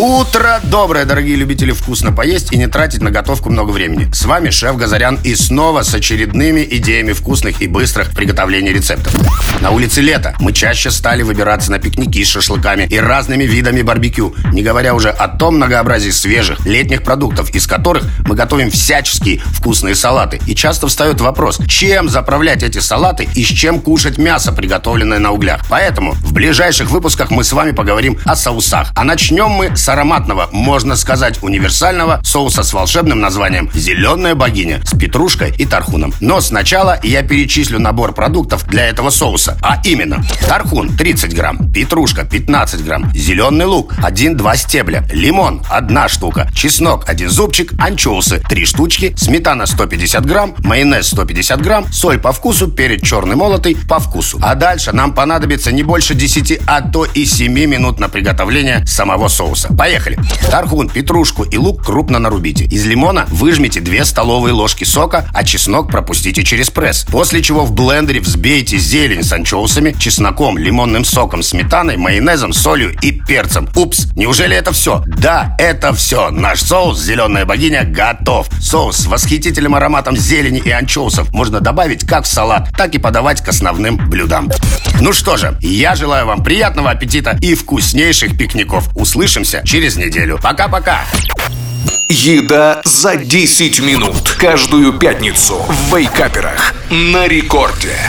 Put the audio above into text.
Утро доброе, дорогие любители вкусно поесть и не тратить на готовку много времени. С вами шеф Газарян и снова с очередными идеями вкусных и быстрых приготовлений рецептов. На улице лето. Мы чаще стали выбираться на пикники с шашлыками и разными видами барбекю, не говоря уже о том многообразии свежих летних продуктов, из которых мы готовим всяческие вкусные салаты. И часто встает вопрос, чем заправлять эти салаты и с чем кушать мясо, приготовленное на углях. Поэтому в ближайших выпусках мы с вами поговорим о соусах. А начнем мы с ароматного, можно сказать, универсального соуса с волшебным названием «Зеленая богиня» с петрушкой и тархуном. Но сначала я перечислю набор продуктов для этого соуса. А именно, тархун 30 грамм, петрушка 15 грамм, зеленый лук 1-2 стебля, лимон 1 штука, чеснок 1 зубчик, анчоусы 3 штучки, сметана 150 грамм, майонез 150 грамм, соль по вкусу, перец черный молотый по вкусу. А дальше нам понадобится не больше 10, а то и 7 минут на приготовление самого соуса. Поехали. Тархун, петрушку и лук крупно нарубите. Из лимона выжмите 2 столовые ложки сока, а чеснок пропустите через пресс. После чего в блендере взбейте зелень с анчоусами, чесноком, лимонным соком, сметаной, майонезом, солью и перцем. Упс, неужели это все? Да, это все. Наш соус «Зеленая богиня» готов. Соус с восхитительным ароматом зелени и анчоусов можно добавить как в салат, так и подавать к основным блюдам. Ну что же, я желаю вам приятного аппетита и вкуснейших пикников. Услышимся через неделю. Пока-пока. Еда за 10 минут. Каждую пятницу в Вейкаперах. На рекорде.